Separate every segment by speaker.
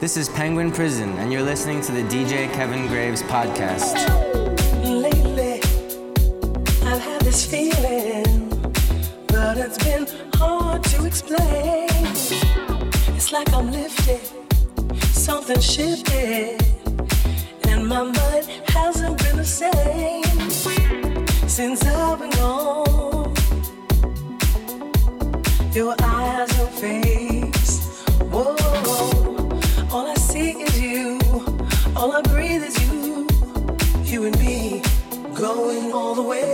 Speaker 1: This is Penguin Prison, and you're listening to the DJ Kevin Graves podcast.
Speaker 2: Lately, I've had this feeling, but it's been hard to explain. It's like I'm lifted, something shifted, and my mind hasn't been the same since I've been gone. Your eyes all the way.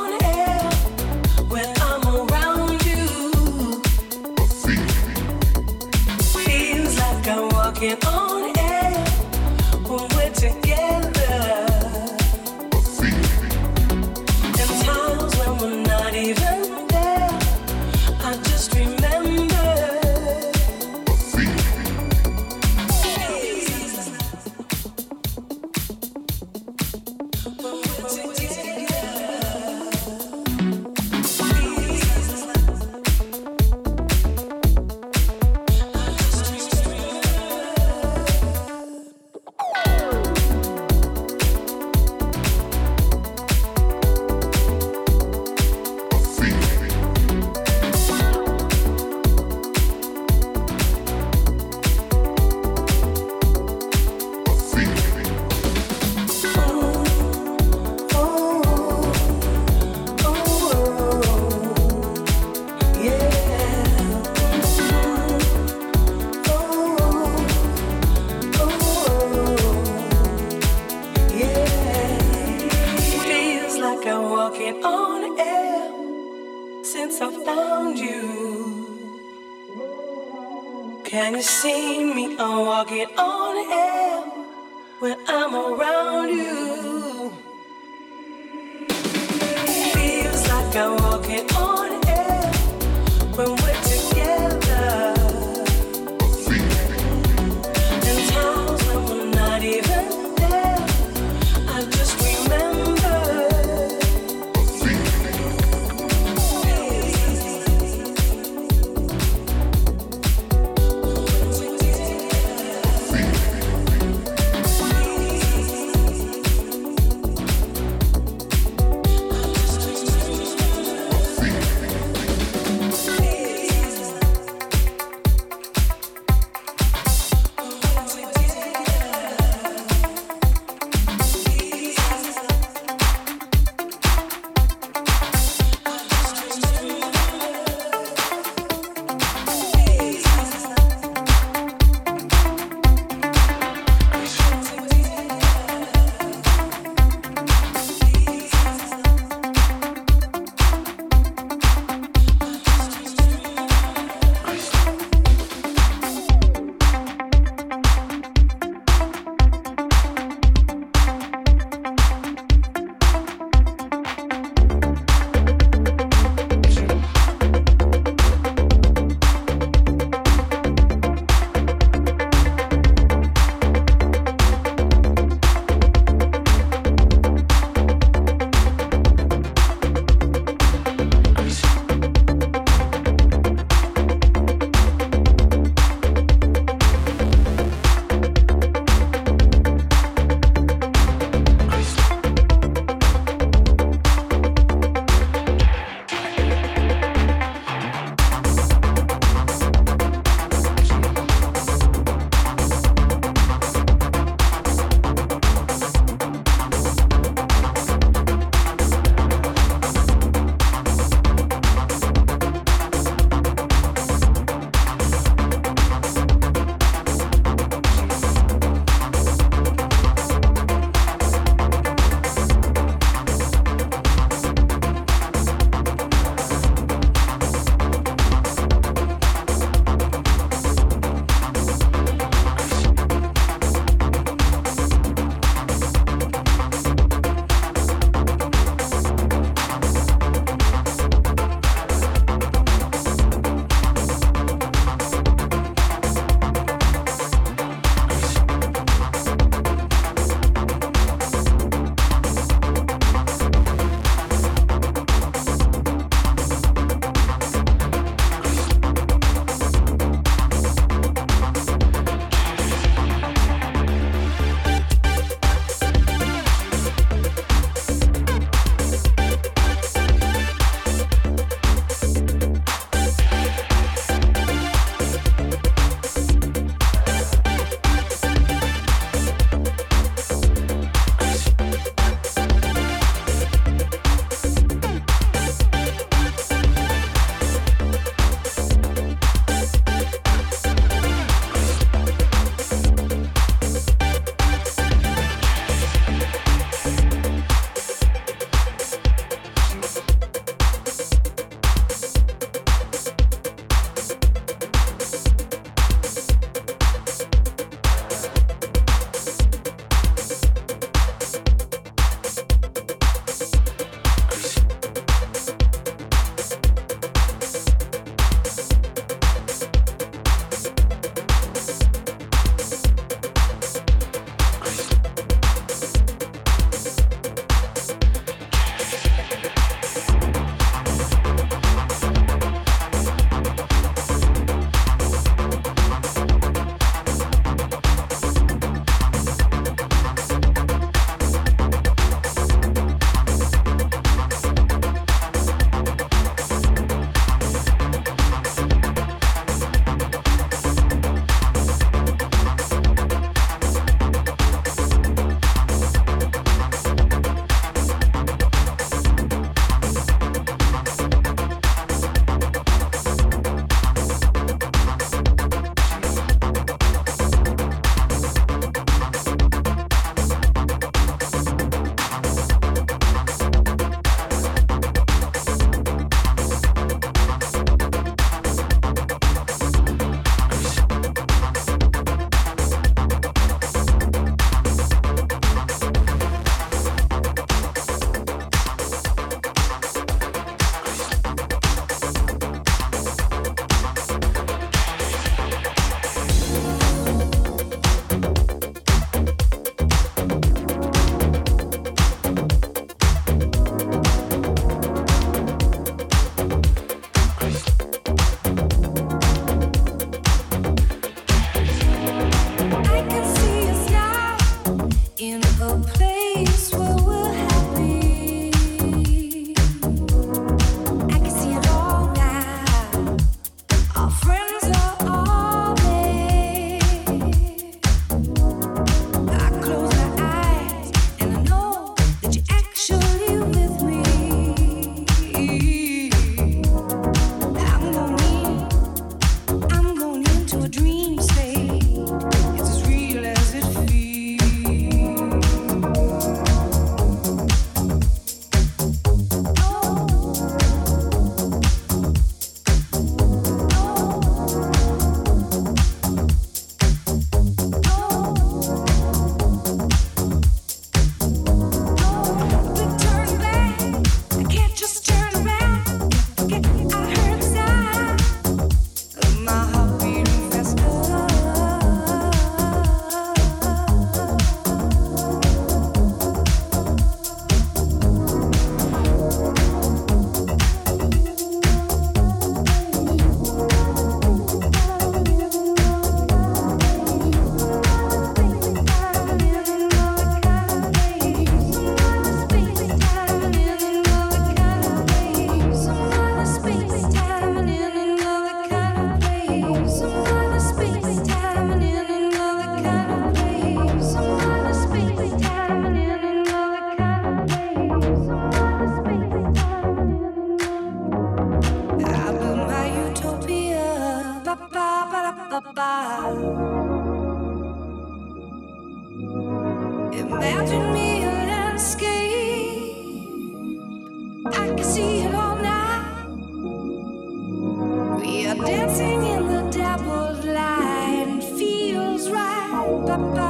Speaker 2: ba ba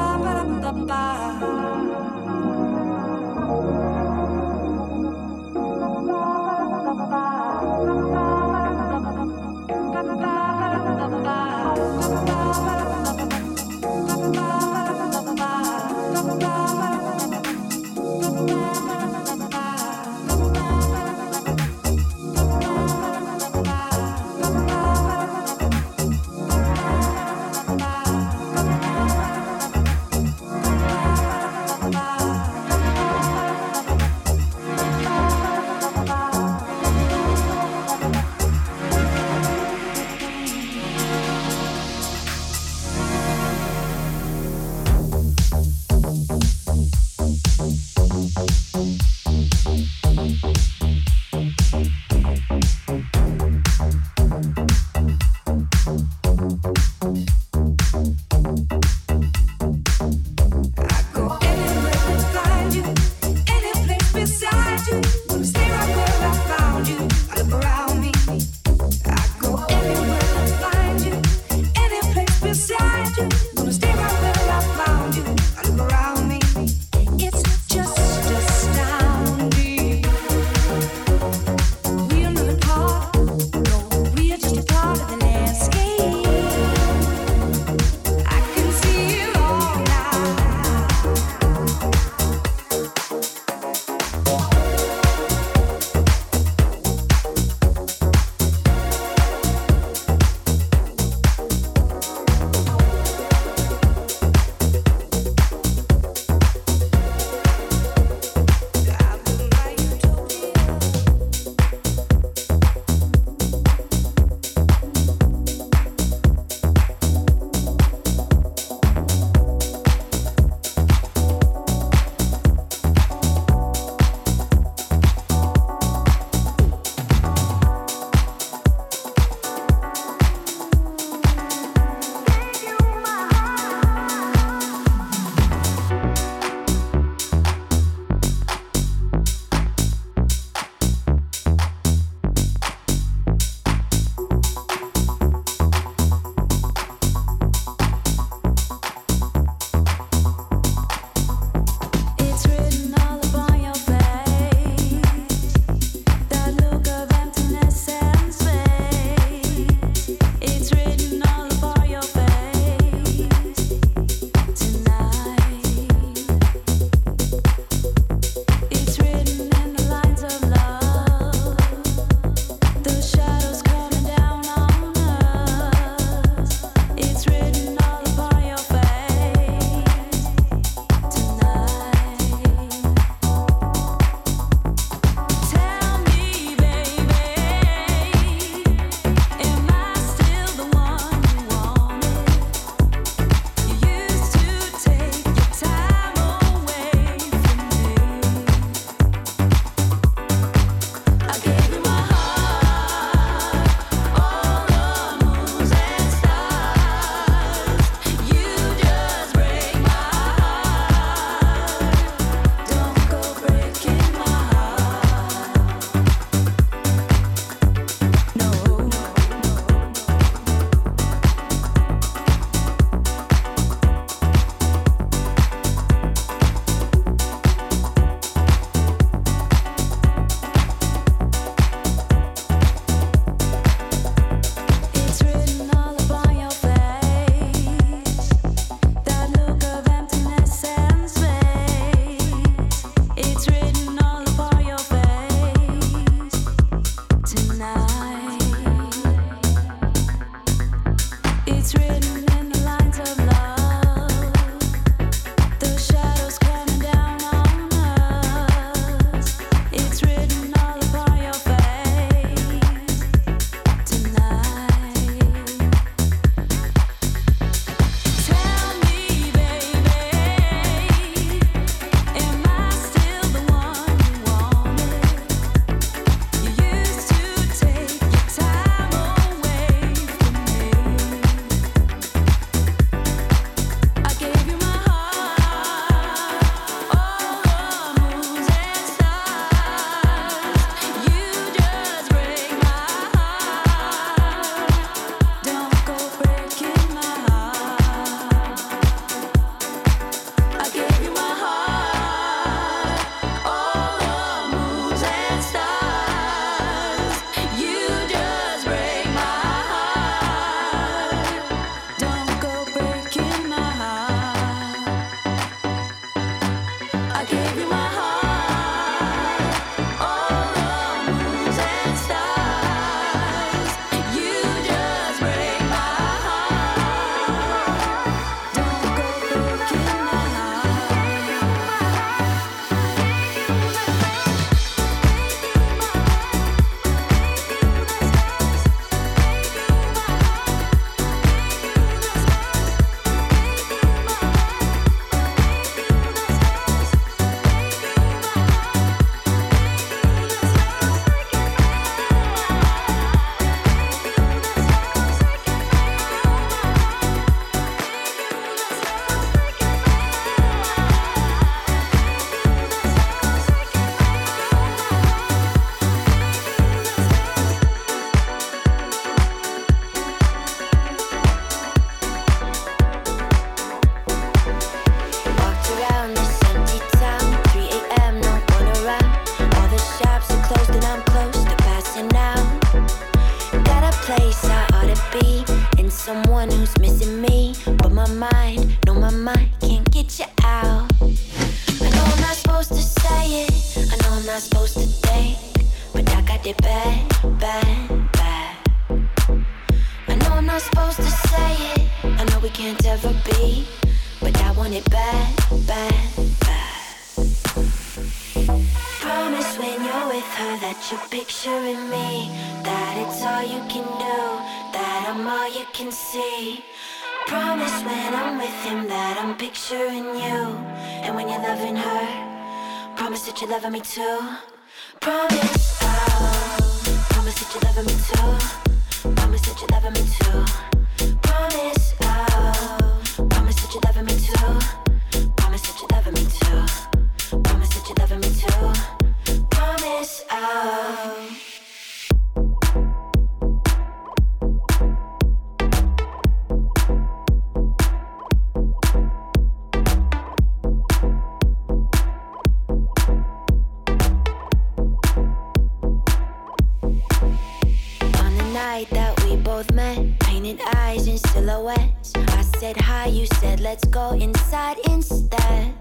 Speaker 2: ba ba loving her, promise when I'm with him that I'm picturing you, and when
Speaker 3: you're loving her, promise that you love me too. Promise, oh, promise that you're loving me too. Promise that you're loving me too. Promise, let's go inside instead.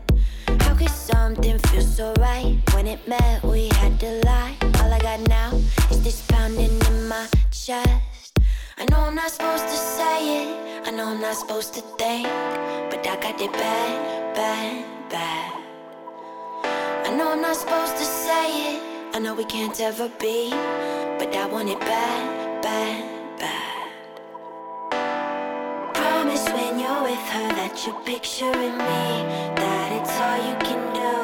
Speaker 3: How could something feel so right when it meant we had to lie? All I got now is this pounding in my chest. I know I'm not supposed to say it, I know I'm not supposed to think, but I got it bad, bad, bad. I know I'm not supposed to say it, I know we can't ever be, but I want it bad, bad, bad when you're with her that you're picturing me. That it's all you can do,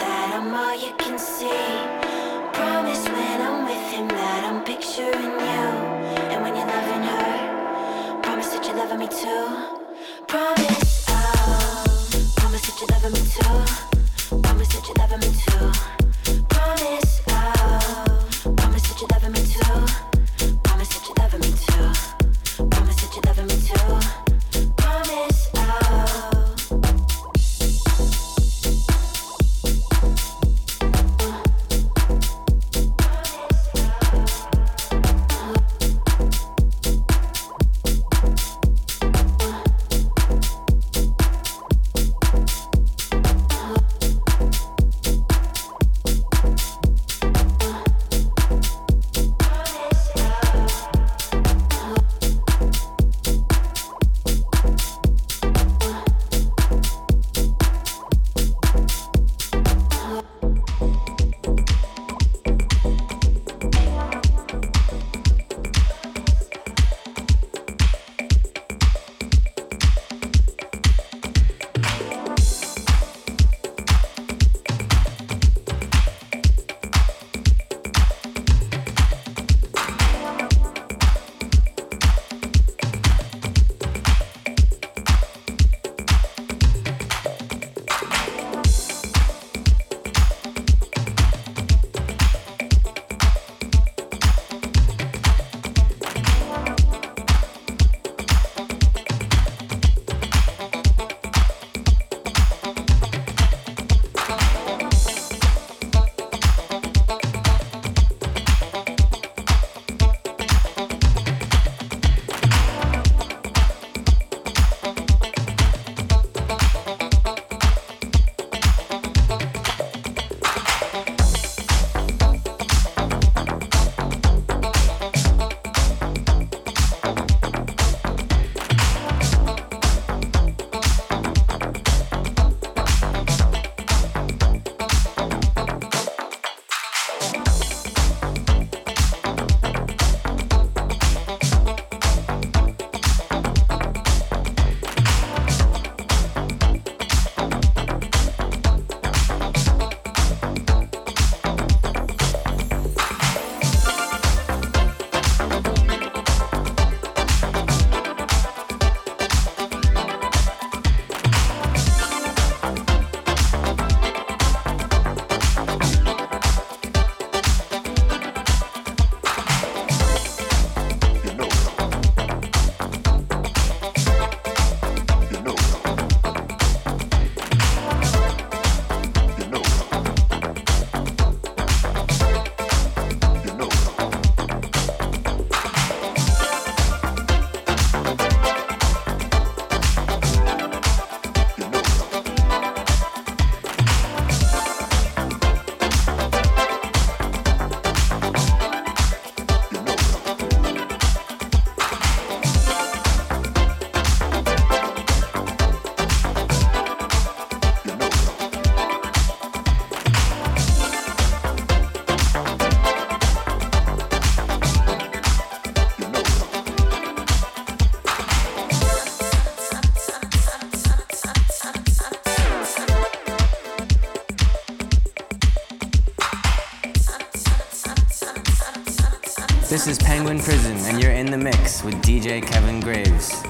Speaker 3: that I'm all you can see. Promise when I'm with him that I'm picturing you. And when you're loving her, promise that you're loving me too. Promise, oh, promise that you're loving me too. Promise that you're loving me too.
Speaker 1: Is Penguin Prison, and you're in the mix with DJ Kevin Graves.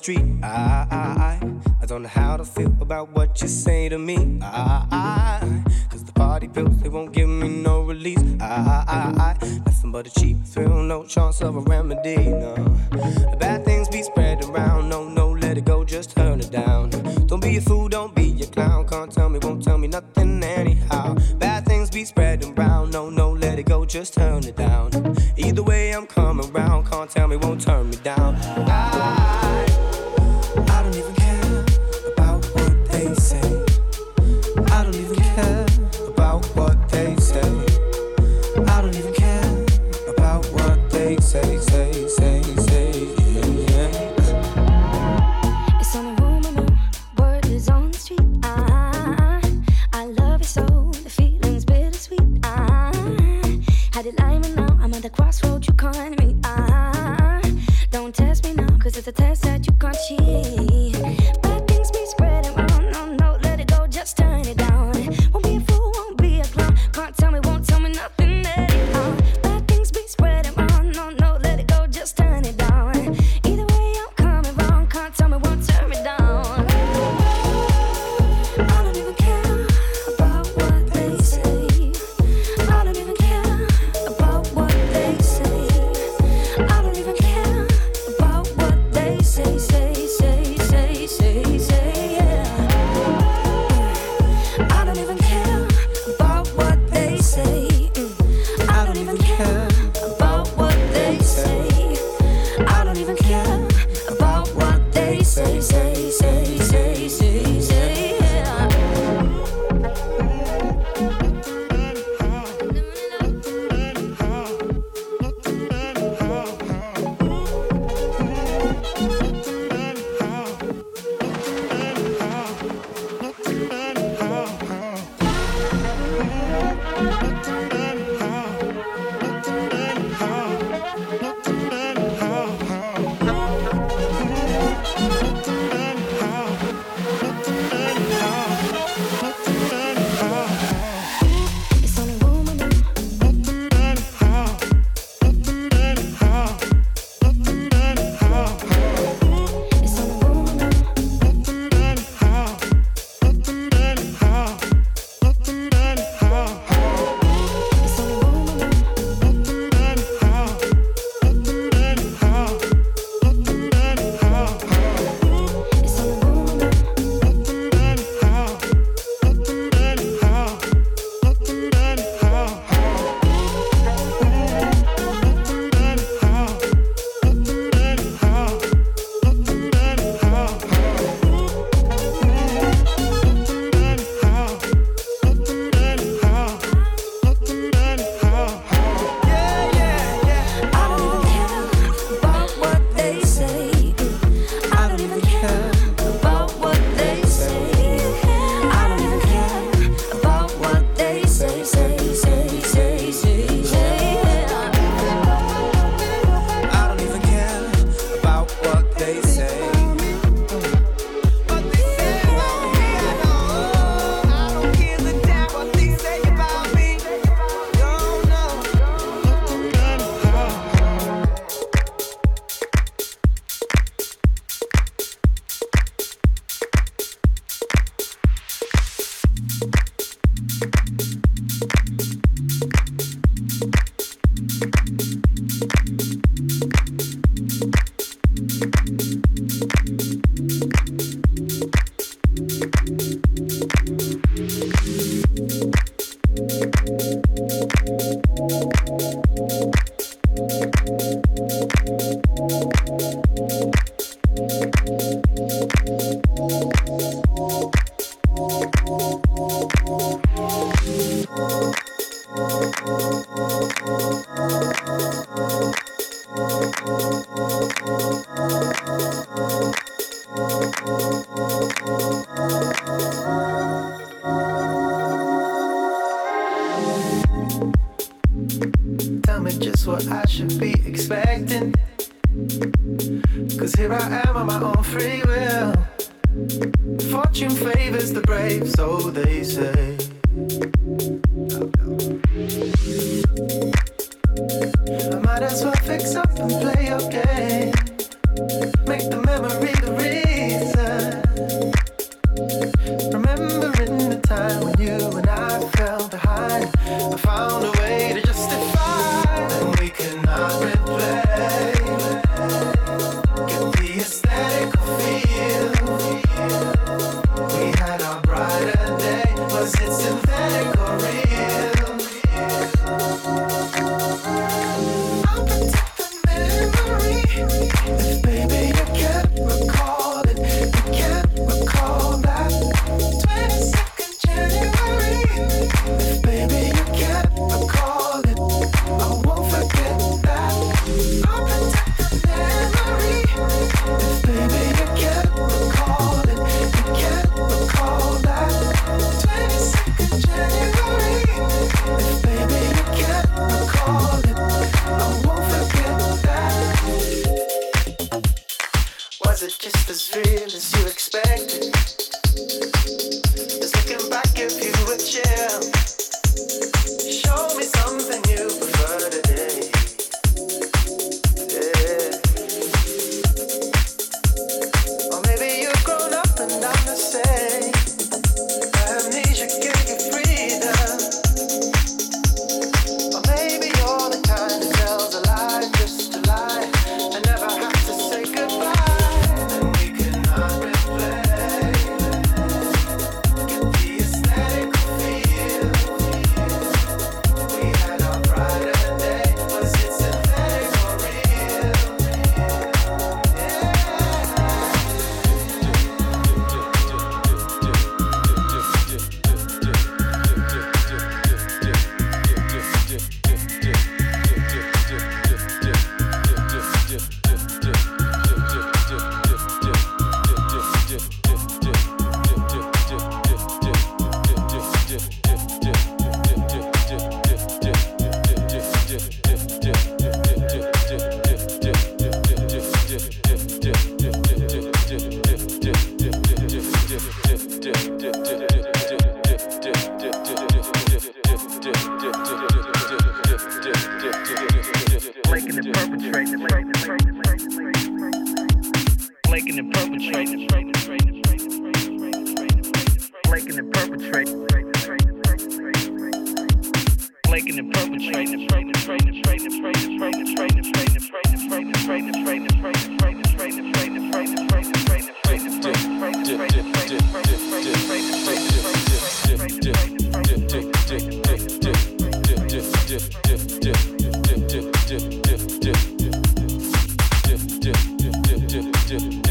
Speaker 4: Street. I, I, I, I don't know how to feel about what you say to me. I, I, cause the party pills, they won't give me no release. I, I, I, nothing but a cheap thrill, no chance of a remedy. No,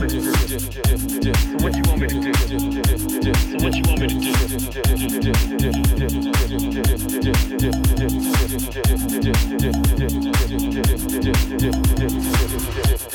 Speaker 5: want me to do? What you want me to do? What you want me to do? What you want me to do?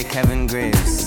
Speaker 1: Kevin Graves.